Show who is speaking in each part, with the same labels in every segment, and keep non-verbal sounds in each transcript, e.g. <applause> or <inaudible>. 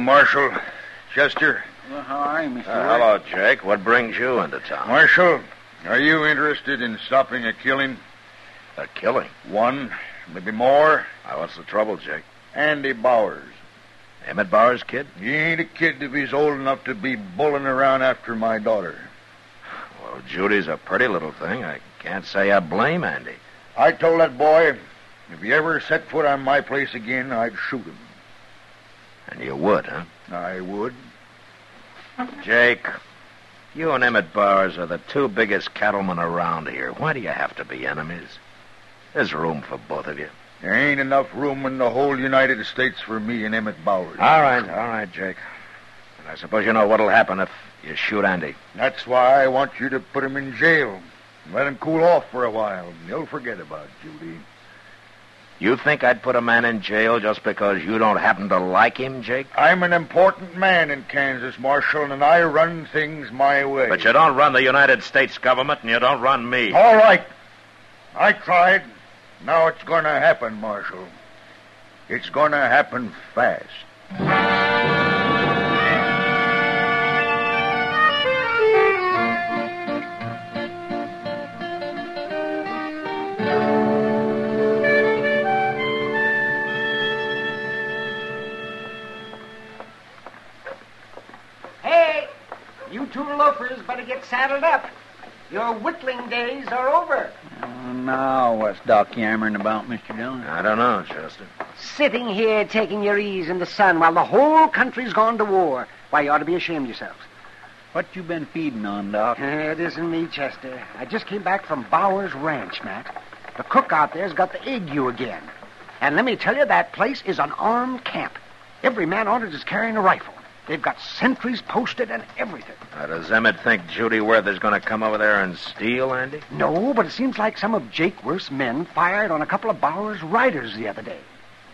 Speaker 1: Marshal. Chester.
Speaker 2: Well, how are you, Mr.
Speaker 3: Uh, hello, Jake. What brings you into town?
Speaker 1: Marshal, are you interested in stopping a killing?
Speaker 3: A killing.
Speaker 1: One, maybe more.
Speaker 3: Uh, what's the trouble, Jake?
Speaker 1: Andy Bowers.
Speaker 3: Emmett Bowers, kid?
Speaker 1: He ain't a kid if he's old enough to be bulling around after my daughter.
Speaker 3: Well, Judy's a pretty little thing. I can't say I blame Andy.
Speaker 1: I told that boy if he ever set foot on my place again, I'd shoot him.
Speaker 3: And you would, huh?
Speaker 1: I would.
Speaker 3: Jake, you and Emmett Bowers are the two biggest cattlemen around here. Why do you have to be enemies? There's room for both of you.
Speaker 1: There ain't enough room in the whole United States for me and Emmett Bowers.
Speaker 3: All right, all right, Jake. And I suppose you know what'll happen if you shoot Andy.
Speaker 1: That's why I want you to put him in jail. Let him cool off for a while. He'll forget about Judy.
Speaker 3: You think I'd put a man in jail just because you don't happen to like him, Jake?
Speaker 1: I'm an important man in Kansas, Marshal, and I run things my way.
Speaker 3: But you don't run the United States government and you don't run me.
Speaker 1: All right. I tried. Now it's going to happen, Marshal. It's going to happen fast.
Speaker 4: Saddled up. Your whittling days are over.
Speaker 2: Oh, now, what's Doc yammering about, Mr. Dillon?
Speaker 3: I don't know, Chester.
Speaker 4: Sitting here taking your ease in the sun while the whole country's gone to war. Why, you ought to be ashamed of yourselves.
Speaker 2: What you been feeding on, Doc?
Speaker 4: Uh, it isn't me, Chester. I just came back from Bowers Ranch, Matt. The cook out there's got the ague again. And let me tell you, that place is an armed camp. Every man on it is carrying a rifle. They've got sentries posted and everything.
Speaker 3: Now, does Emmett think Judy Worth is going to come over there and steal Andy?
Speaker 4: No, but it seems like some of Jake Worth's men fired on a couple of Bowers' riders the other day.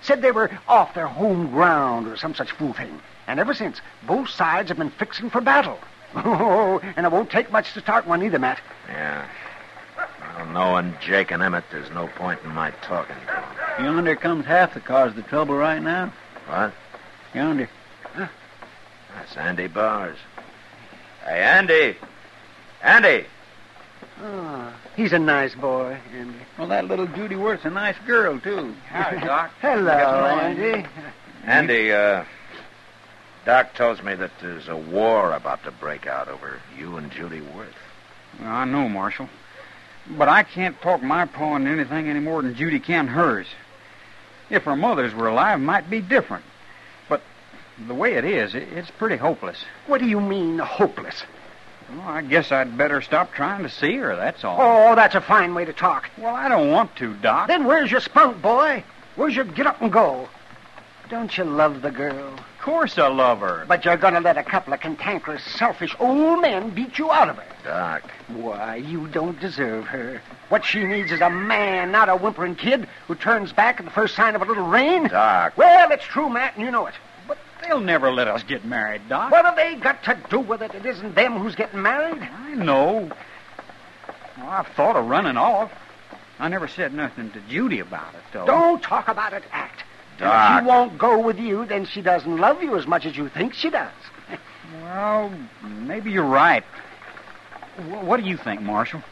Speaker 4: Said they were off their home ground or some such fool thing. And ever since, both sides have been fixing for battle. <laughs> Oh, and it won't take much to start one either, Matt.
Speaker 3: Yeah. Well, knowing Jake and Emmett, there's no point in my talking to them.
Speaker 2: Yonder comes half the cause of the trouble right now.
Speaker 3: What?
Speaker 2: Yonder.
Speaker 3: That's Andy Bowers. Hey, Andy. Andy.
Speaker 4: Oh, he's a nice boy, Andy.
Speaker 2: Well, that little Judy Worth's a nice girl, too.
Speaker 5: Howdy, <laughs> Doc.
Speaker 4: Hello,
Speaker 2: Got
Speaker 4: Andy.
Speaker 3: Andy, uh, Doc tells me that there's a war about to break out over you and Judy Worth.
Speaker 5: Well, I know, Marshal. But I can't talk my paw into anything any more than Judy can hers. If her mothers were alive, it might be different. The way it is, it's pretty hopeless.
Speaker 4: What do you mean, hopeless?
Speaker 5: Well, I guess I'd better stop trying to see her, that's all.
Speaker 4: Oh, that's a fine way to talk.
Speaker 5: Well, I don't want to, Doc.
Speaker 4: Then where's your spunk, boy? Where's your get up and go? Don't you love the girl?
Speaker 5: Of course I love her.
Speaker 4: But you're going to let a couple of cantankerous, selfish old men beat you out of her.
Speaker 3: Doc,
Speaker 4: Why, you don't deserve her. What she needs is a man, not a whimpering kid who turns back at the first sign of a little rain.
Speaker 3: Doc.
Speaker 4: Well, it's true, Matt, and you know it.
Speaker 5: But they'll never let us get married, Doc.
Speaker 4: What have they got to do with it? It isn't them who's getting married.
Speaker 5: I know. Well, I've thought of running off. I never said nothing to Judy about it, though.
Speaker 4: Don't talk about it, act. And if she won't go with you, then she doesn't love you as much as you think she does.
Speaker 5: Well, maybe you're right. Wh- What do you think, Marshal?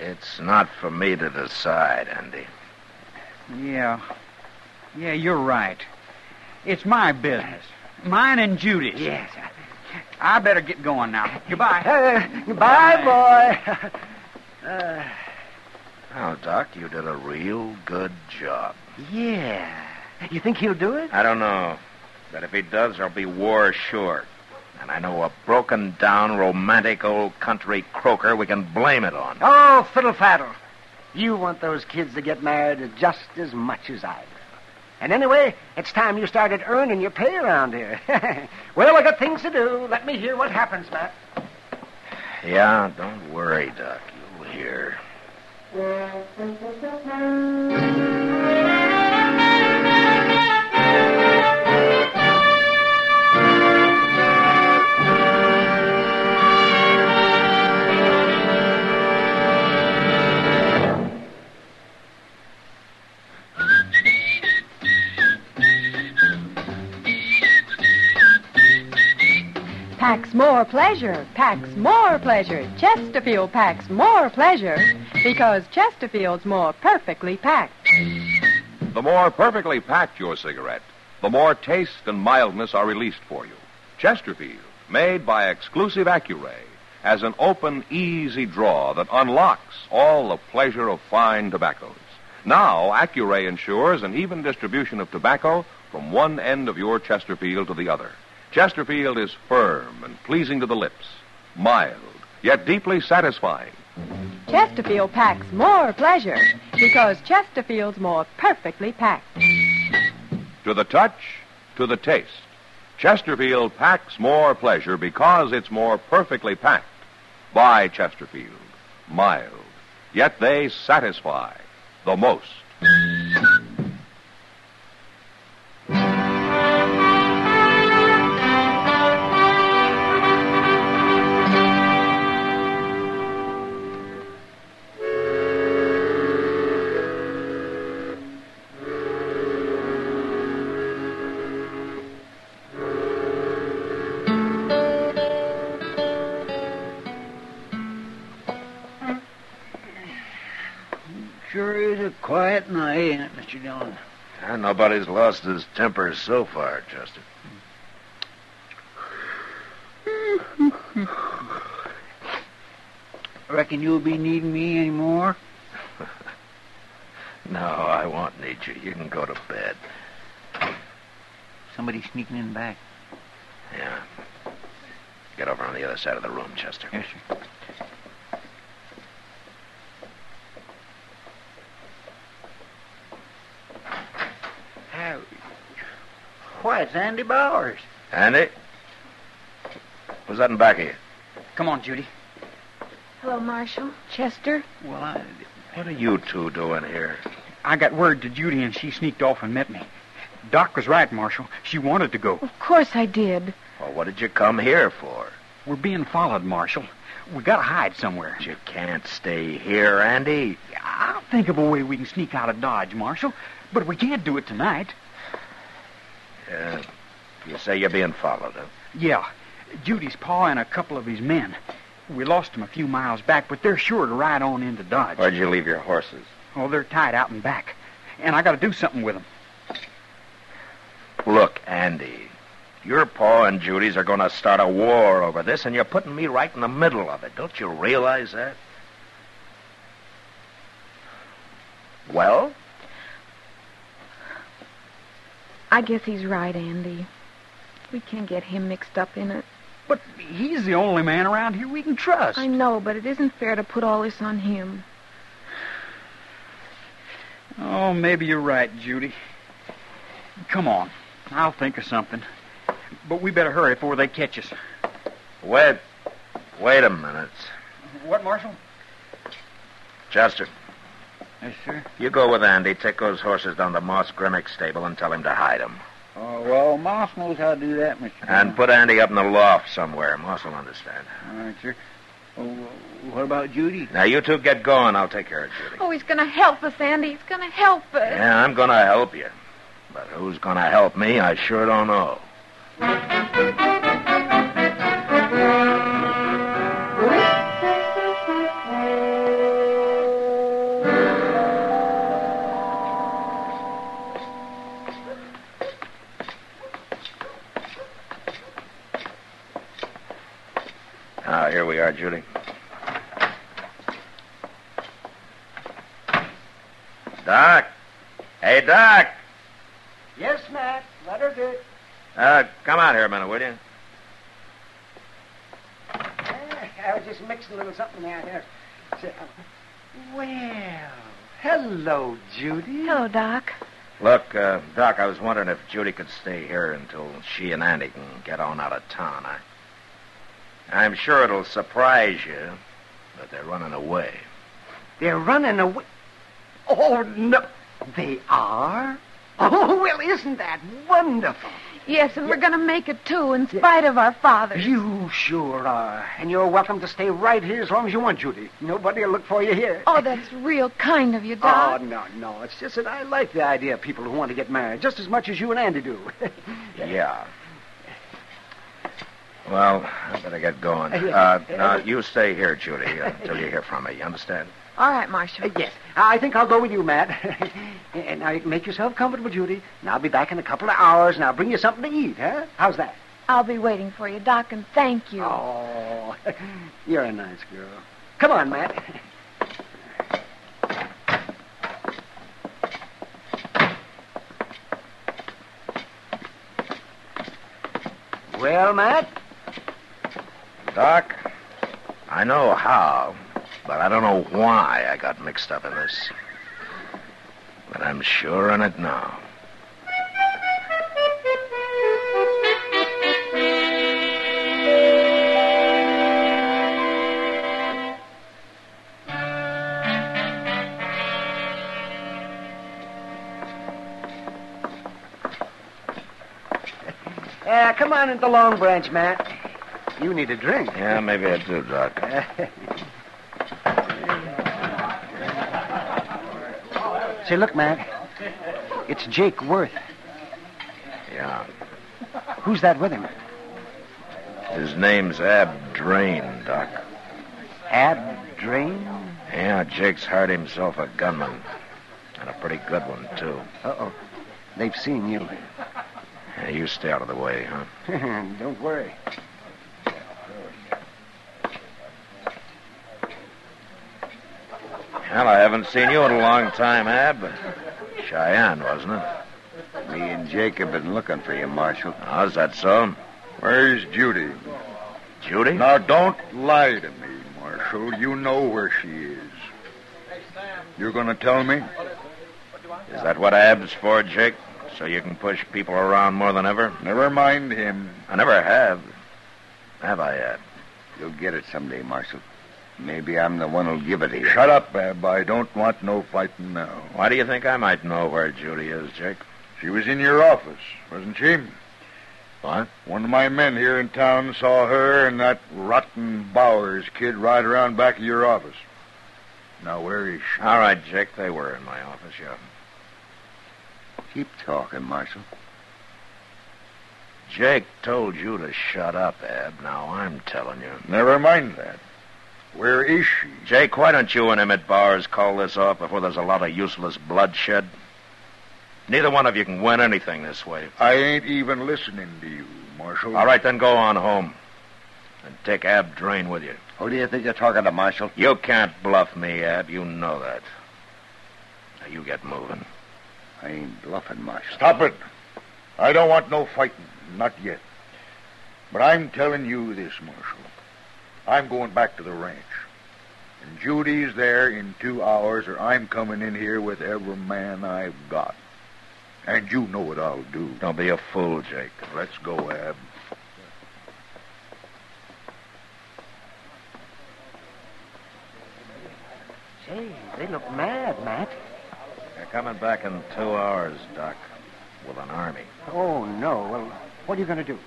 Speaker 3: it's not for me to decide, Andy.
Speaker 5: Yeah. Yeah, you're right. It's my business. Mine and Judy's.
Speaker 4: Yes.
Speaker 5: I better get going now. Goodbye. <laughs> <laughs>
Speaker 4: Uh, goodbye, boy. uh,
Speaker 3: Oh, Doc, you did a real good job.
Speaker 4: yeah. You think he'll do it?
Speaker 3: I don't know. But if he does, there'll be war sure. And I know a broken down, romantic old country croaker we can blame it on.
Speaker 4: Oh, fiddle faddle. You want those kids to get married just as much as I do. And anyway, it's time you started earning your pay around here. <laughs> well, I got things to do. Let me hear what happens, Matt.
Speaker 3: Yeah, don't worry, Doc. You'll hear.
Speaker 6: Packs more pleasure, packs more pleasure. Chesterfield packs more pleasure because Chesterfield's more perfectly packed.
Speaker 7: The more perfectly packed your cigarette, the more taste and mildness are released for you. Chesterfield, made by exclusive Accu-Ray, has an open, easy draw that unlocks all the pleasure of fine tobaccos. Now, Accu-Ray ensures an even distribution of tobacco from one end of your Chesterfield to the other. Chesterfield is firm and pleasing to the lips, mild, yet deeply satisfying.
Speaker 6: Chesterfield packs more pleasure because Chesterfield's more perfectly packed.
Speaker 7: To the touch, to the taste. Chesterfield packs more pleasure because it's more perfectly packed. By Chesterfield. Mild. Yet they satisfy the most.
Speaker 3: Nobody's lost his temper so far, Chester. <laughs>
Speaker 2: Reckon you'll be needing me any more? <laughs>
Speaker 3: No, I won't need you. You can go to bed.
Speaker 2: Somebody sneaking in back.
Speaker 3: Yeah. Get over on the other side of the room, Chester.
Speaker 2: Yes, sir. How? Why, it's Andy Bowers.
Speaker 3: Andy? Who's that in back of you?
Speaker 5: Come on, Judy.
Speaker 6: Hello, Marshal. Chester?
Speaker 2: Well, I.
Speaker 3: What are you two doing here?
Speaker 5: I got word to Judy, and she sneaked off and met me. Doc was right, Marshal. She wanted to go.
Speaker 6: Of course I did.
Speaker 3: Well, what did you come here for?
Speaker 5: We're being followed, Marshal. We gotta hide somewhere.
Speaker 3: You can't stay here, Andy.
Speaker 5: I'll think of a way we can sneak out of Dodge, Marshal. But we can't do it tonight.
Speaker 3: Yeah. You say you're being followed, huh?
Speaker 5: Yeah, Judy's pa and a couple of his men. We lost them a few miles back, but they're sure to ride on into Dodge.
Speaker 3: Where'd you leave your horses?
Speaker 5: Oh, they're tied out and back. And I gotta do something with them.
Speaker 3: Look, Andy, your pa and Judy's are going to start a war over this, and you're putting me right in the middle of it. Don't you realize that? Well,
Speaker 6: I guess he's right, Andy. We can't get him mixed up in it.
Speaker 5: But he's the only man around here we can trust.
Speaker 6: I know, but it isn't fair to put all this on him.
Speaker 5: Oh, maybe you're right, Judy. Come on. I'll think of something. But we better hurry before they catch us.
Speaker 3: Wait. Wait a minute.
Speaker 5: What, Marshal?
Speaker 3: Chester,
Speaker 2: Yes, sir.
Speaker 3: you go with Andy, take those horses down to Moss Grimmick's stable and tell him to hide them.
Speaker 2: Oh, well, Moss knows how to do that, Mr.
Speaker 3: And
Speaker 2: Dillon.
Speaker 3: put Andy up in the loft somewhere. Moss will understand.
Speaker 2: All right, sir. Oh, what about Judy?
Speaker 3: Now, you two get going. I'll take care of Judy.
Speaker 8: Oh, he's going to help us, Andy. He's going to help us.
Speaker 3: Yeah, I'm going to help you. But who's going to help me, I sure don't know. Here we are, Judy. Doc. Hey, Doc.
Speaker 4: Yes, Matt. Let her do.
Speaker 3: Uh, come out here a minute, will you?
Speaker 4: I was just mixing a little something out here. Say, Well, hello, Judy.
Speaker 8: Hello, Doc.
Speaker 3: Look, uh, Doc, I was wondering if Judy could stay here until she and Andy can get on out of town. I, I'm sure it'll surprise you that they're running away.
Speaker 4: They're running away. Oh, no. They are? Oh, well, isn't that wonderful?
Speaker 8: Yes, and we're going to make it, too, in spite of our fathers.
Speaker 4: You sure are. And you're welcome to stay right here as long as you want, Judy. Nobody will look for you here.
Speaker 8: Oh, that's real kind of you,
Speaker 4: Dad.
Speaker 8: Oh,
Speaker 4: no, no. It's just that I like the idea of people who want to get married just as much as you and Andy do. <laughs>
Speaker 3: Yeah. Well, I better get going.
Speaker 4: Uh,
Speaker 3: Uh, now, you stay here, Judy, uh, until you hear from me. You understand?
Speaker 8: All right, Marshal.
Speaker 4: Uh, yes. I think I'll go with you, Matt. and <laughs> now, you can make yourself comfortable, Judy. And I'll be back in a couple of hours, and I'll bring you something to eat, huh? How's that?
Speaker 8: I'll be waiting for you, Doc, and thank you.
Speaker 4: Oh, <laughs> you're a nice girl. Come on, Matt. Well, Matt,
Speaker 3: Doc, I know how, but I don't know why I got mixed up in this. But I'm sure on it now. <laughs>
Speaker 4: uh, come on into Long Branch, Matt. You need a drink.
Speaker 3: Yeah, maybe I do, Doc. <laughs>
Speaker 4: Say, look, Matt. It's Jake Worth.
Speaker 3: Yeah.
Speaker 4: Who's that with him?
Speaker 3: His name's Ab Drain, Doc.
Speaker 4: Ab Drain?
Speaker 3: Yeah, Jake's hired himself a gunman. And a pretty good one, too.
Speaker 4: Uh-oh. They've seen you.
Speaker 3: Yeah, you stay out of the way, huh? <laughs>
Speaker 4: Don't worry.
Speaker 3: Well, I haven't seen you in a long time, Ab. Cheyenne, wasn't it?
Speaker 1: Me and Jake have been looking for you, Marshal.
Speaker 3: How's that so?
Speaker 1: Where's Judy?
Speaker 3: Judy?
Speaker 1: Now, don't lie to me, Marshal. You know where she is. You're going to tell me?
Speaker 3: Is that what Ab's for, Jake? So you can push people around more than ever?
Speaker 1: Never mind him.
Speaker 3: I never have. Have I, Ab?
Speaker 1: You'll get it someday, Marshal. Maybe I'm the one who'll give it to you. Shut up, Ab. I don't want no fighting now.
Speaker 3: Why do you think I might know where Judy is, Jake?
Speaker 1: She was in your office, wasn't she?
Speaker 3: What?
Speaker 1: One of my men here in town saw her and that rotten Bowers kid ride around back of your office. Now, where is she?
Speaker 3: All right, Jake, they were in my office, yeah.
Speaker 1: Keep talking, Marshal.
Speaker 3: Jake told you to shut up, Ab. Now I'm telling you.
Speaker 1: Never mind that. Where is she?
Speaker 3: Jake, why don't you and Emmett Bowers call this off before there's a lot of useless bloodshed? Neither one of you can win anything this way.
Speaker 1: I ain't even listening to you, Marshal.
Speaker 3: All right, then go on home. And take Ab Drain with you.
Speaker 1: Who do you think you're talking to, Marshal?
Speaker 3: You can't bluff me, Ab. You know that. Now you get moving.
Speaker 1: I ain't bluffing, Marshal. Stop it. I don't want no fighting. Not yet. But I'm telling you this, Marshal. I'm going back to the ranch. And Judy's there in two hours, or I'm coming in here with every man I've got. And you know what I'll do.
Speaker 3: Don't be a fool, Jake.
Speaker 1: Let's go, Ab.
Speaker 4: Say, they look mad, Matt.
Speaker 3: They're coming back in two hours, Doc, with an army.
Speaker 4: Oh, no. Well, what are you going to do?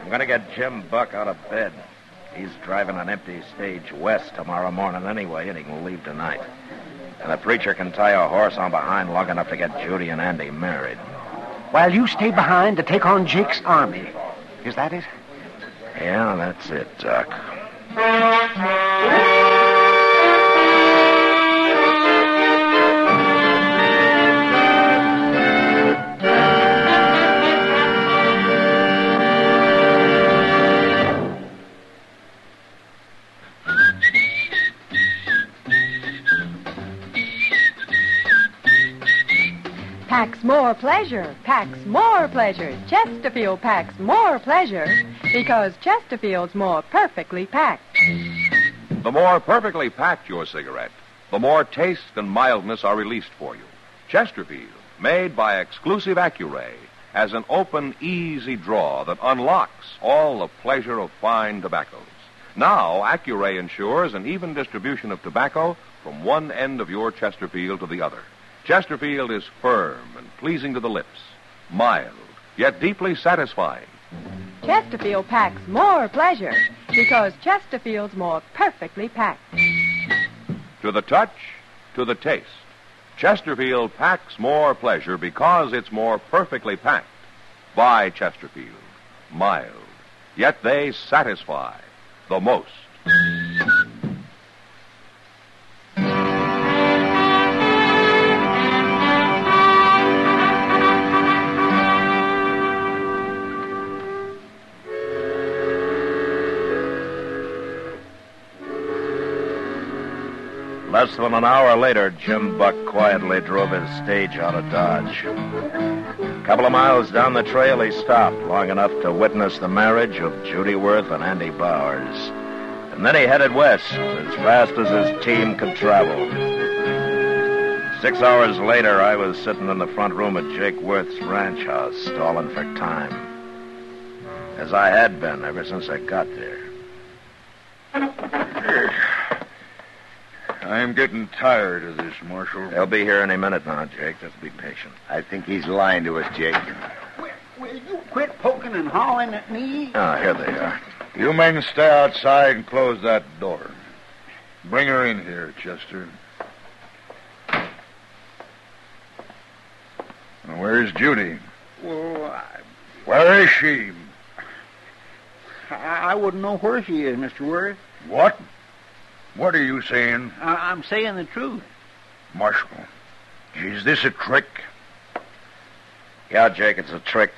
Speaker 3: I'm going to get Jim Buck out of bed. He's driving an empty stage west tomorrow morning anyway, and he can leave tonight. And the preacher can tie a horse on behind long enough to get Judy and Andy married.
Speaker 4: While you stay behind to take on Jake's army. Is that it?
Speaker 3: Yeah, that's it, Doc.
Speaker 6: More pleasure, packs more pleasure. Chesterfield packs more pleasure because Chesterfield's more perfectly packed.
Speaker 7: The more perfectly packed your cigarette, the more taste and mildness are released for you. Chesterfield, made by exclusive Accu-Ray, has an open, easy draw that unlocks all the pleasure of fine tobaccos. Now, Accu-Ray ensures an even distribution of tobacco from one end of your Chesterfield to the other. Chesterfield is firm and pleasing to the lips, mild, yet deeply satisfying.
Speaker 6: Chesterfield packs more pleasure because Chesterfield's more perfectly packed.
Speaker 7: To the touch, to the taste. Chesterfield packs more pleasure because it's more perfectly packed. By Chesterfield. Mild. Yet they satisfy the most.
Speaker 3: Less than an hour later, Jim Buck quietly drove his stage out of Dodge. A couple of miles down the trail, he stopped long enough to witness the marriage of Judy Worth and Andy Bowers. And then he headed west as fast as his team could travel. Six hours later, I was sitting in the front room at Jake Worth's ranch house, stalling for time. As I had been ever since I got there.
Speaker 1: I'm getting tired of this, Marshal.
Speaker 3: They'll be here any minute now, Jake. Just be patient.
Speaker 2: I think he's lying to us, Jake.
Speaker 4: Will you quit poking and hauling at me?
Speaker 3: Ah, here they are.
Speaker 1: You men stay outside and close that door. Bring her in here, Chester. Now, where's Judy?
Speaker 2: Well, I,
Speaker 1: Where is she?
Speaker 2: I wouldn't know where she is, Mr. Worth.
Speaker 1: What? What are you saying,
Speaker 2: I, I'm saying the truth.
Speaker 1: Marshal? Is this a trick?
Speaker 3: Yeah, Jake, it's a trick.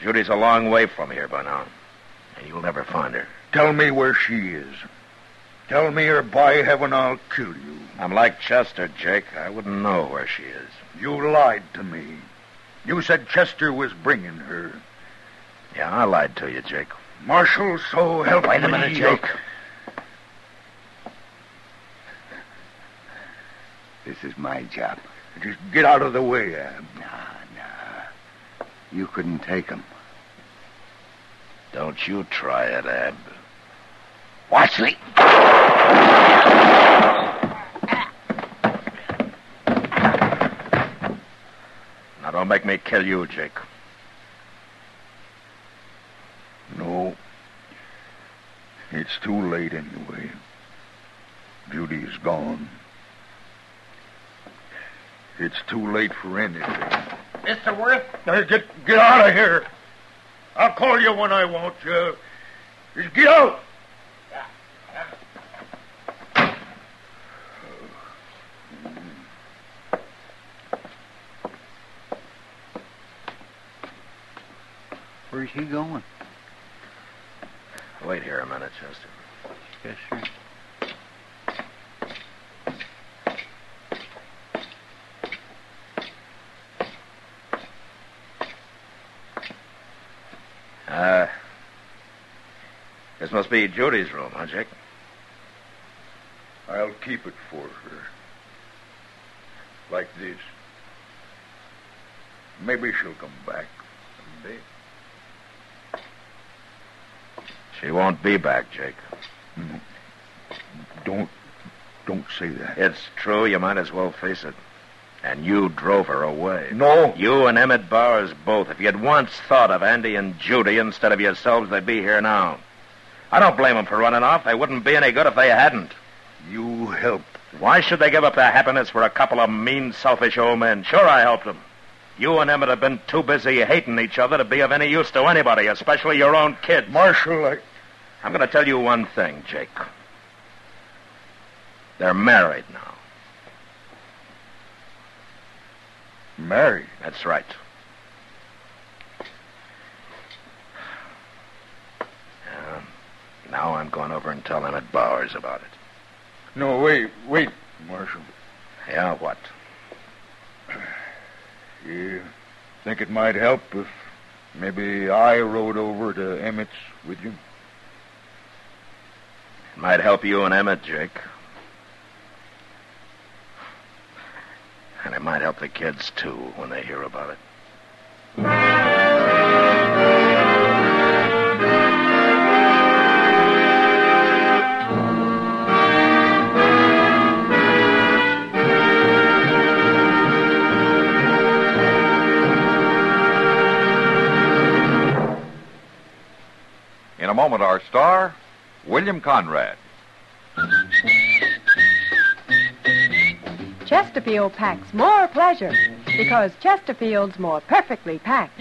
Speaker 3: Judy's a long way from here by now. And you'll never find her.
Speaker 1: Tell me where she is. Tell me, or by heaven, I'll kill you.
Speaker 3: I'm like Chester, Jake. I wouldn't know where she is.
Speaker 1: You lied to me. You said Chester was bringing her.
Speaker 3: Yeah, I lied to you, Jake.
Speaker 1: Marshal, so help me.
Speaker 3: Wait a
Speaker 1: me.
Speaker 3: minute, Jake.
Speaker 2: This is my job.
Speaker 1: Just get out of the way, Ab.
Speaker 2: Nah, nah. You couldn't take him.
Speaker 3: Don't you try it, Ab.
Speaker 2: Watch me.
Speaker 3: Now, don't make me kill you, Jake.
Speaker 1: No. It's too late anyway. Judy's gone. It's too late for anything.
Speaker 4: Mr. Worth?
Speaker 1: Now, get get out of here. I'll call you when I want you. Just get out.
Speaker 2: Where's he going?
Speaker 3: Wait here a minute, Chester.
Speaker 2: Yes, sir.
Speaker 3: Uh, this must be Judy's room, huh, Jake?
Speaker 1: I'll keep it for her. Like this. maybe she'll come back someday.
Speaker 3: She won't be back, Jake.
Speaker 1: Don't, don't say that.
Speaker 3: It's true. You might as well face it. And you drove her away.
Speaker 1: No.
Speaker 3: You and Emmett Bowers both. If you'd once thought of Andy and Judy instead of yourselves, they'd be here now. I don't blame them for running off. They wouldn't be any good if they hadn't.
Speaker 1: You helped.
Speaker 3: Why should they give up their happiness for a couple of mean, selfish old men? Sure, I helped them. You and Emmett have been too busy hating each other to be of any use to anybody, especially your own kid.
Speaker 1: Marshal, I.
Speaker 3: I'm going to tell you one thing, Jake. They're married now.
Speaker 1: Married?
Speaker 3: That's right. Uh, now I'm going over and tell Emmett Bowers about it.
Speaker 1: No, wait, wait, Marshal.
Speaker 3: Yeah, what?
Speaker 1: You think it might help if maybe I rode over to Emmett's with you?
Speaker 3: It might help you and Emmett, Jake. And it might help the kids, too, when they hear about it.
Speaker 9: In a moment, our star, William Conrad.
Speaker 6: Chesterfield packs more pleasure because Chesterfield's more perfectly packed.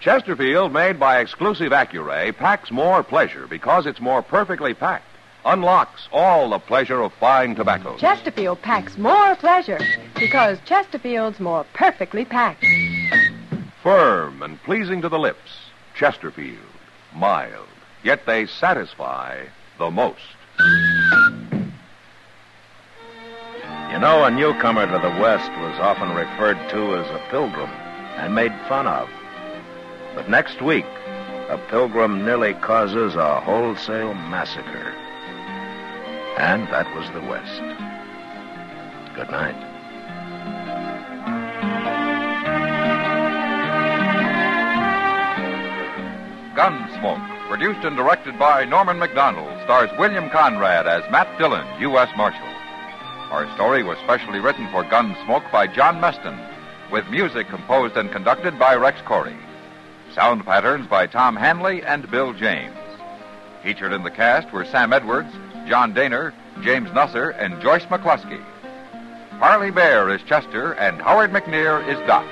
Speaker 7: Chesterfield, made by exclusive Accu-Ray, packs more pleasure because it's more perfectly packed. Unlocks all the pleasure of fine tobaccos.
Speaker 6: Chesterfield packs more pleasure because Chesterfield's more perfectly packed.
Speaker 7: Firm and pleasing to the lips. Chesterfield. Mild. Yet they satisfy the most.
Speaker 3: You know, a newcomer to the West was often referred to as a pilgrim and made fun of. But next week, a pilgrim nearly causes a wholesale massacre. And that was the West. Good night.
Speaker 9: Gunsmoke, produced and directed by Norman Macdonnell, stars William Conrad as Matt Dillon, U.S. Marshal. Our story was specially written for Gunsmoke by John Meston, with music composed and conducted by Rex Koury. Sound patterns by Tom Hanley and Bill James. Featured in the cast were Sam Edwards, John Dehner, James Nusser, and Joyce McCluskey. Parley Baer is Chester, and Howard McNear is Doc.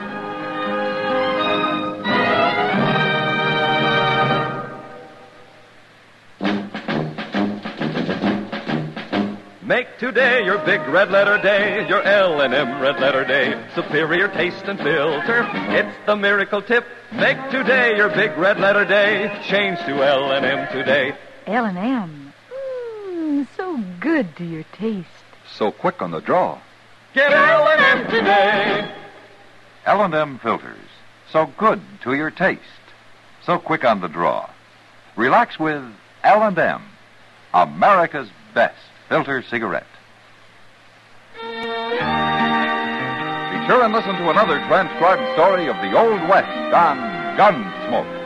Speaker 10: Make today your big red letter day, your L&M red letter day. Superior taste and filter, it's the miracle tip. Make today your big red letter day. Change to L&M today.
Speaker 8: L&M. Mmm, so good to your taste.
Speaker 9: So quick on the draw.
Speaker 10: Get L&M today.
Speaker 9: L&M filters. So good to your taste. So quick on the draw. Relax with L&M, America's best filter cigarette. Be sure and listen to another transcribed story of the Old West on Gunsmoke.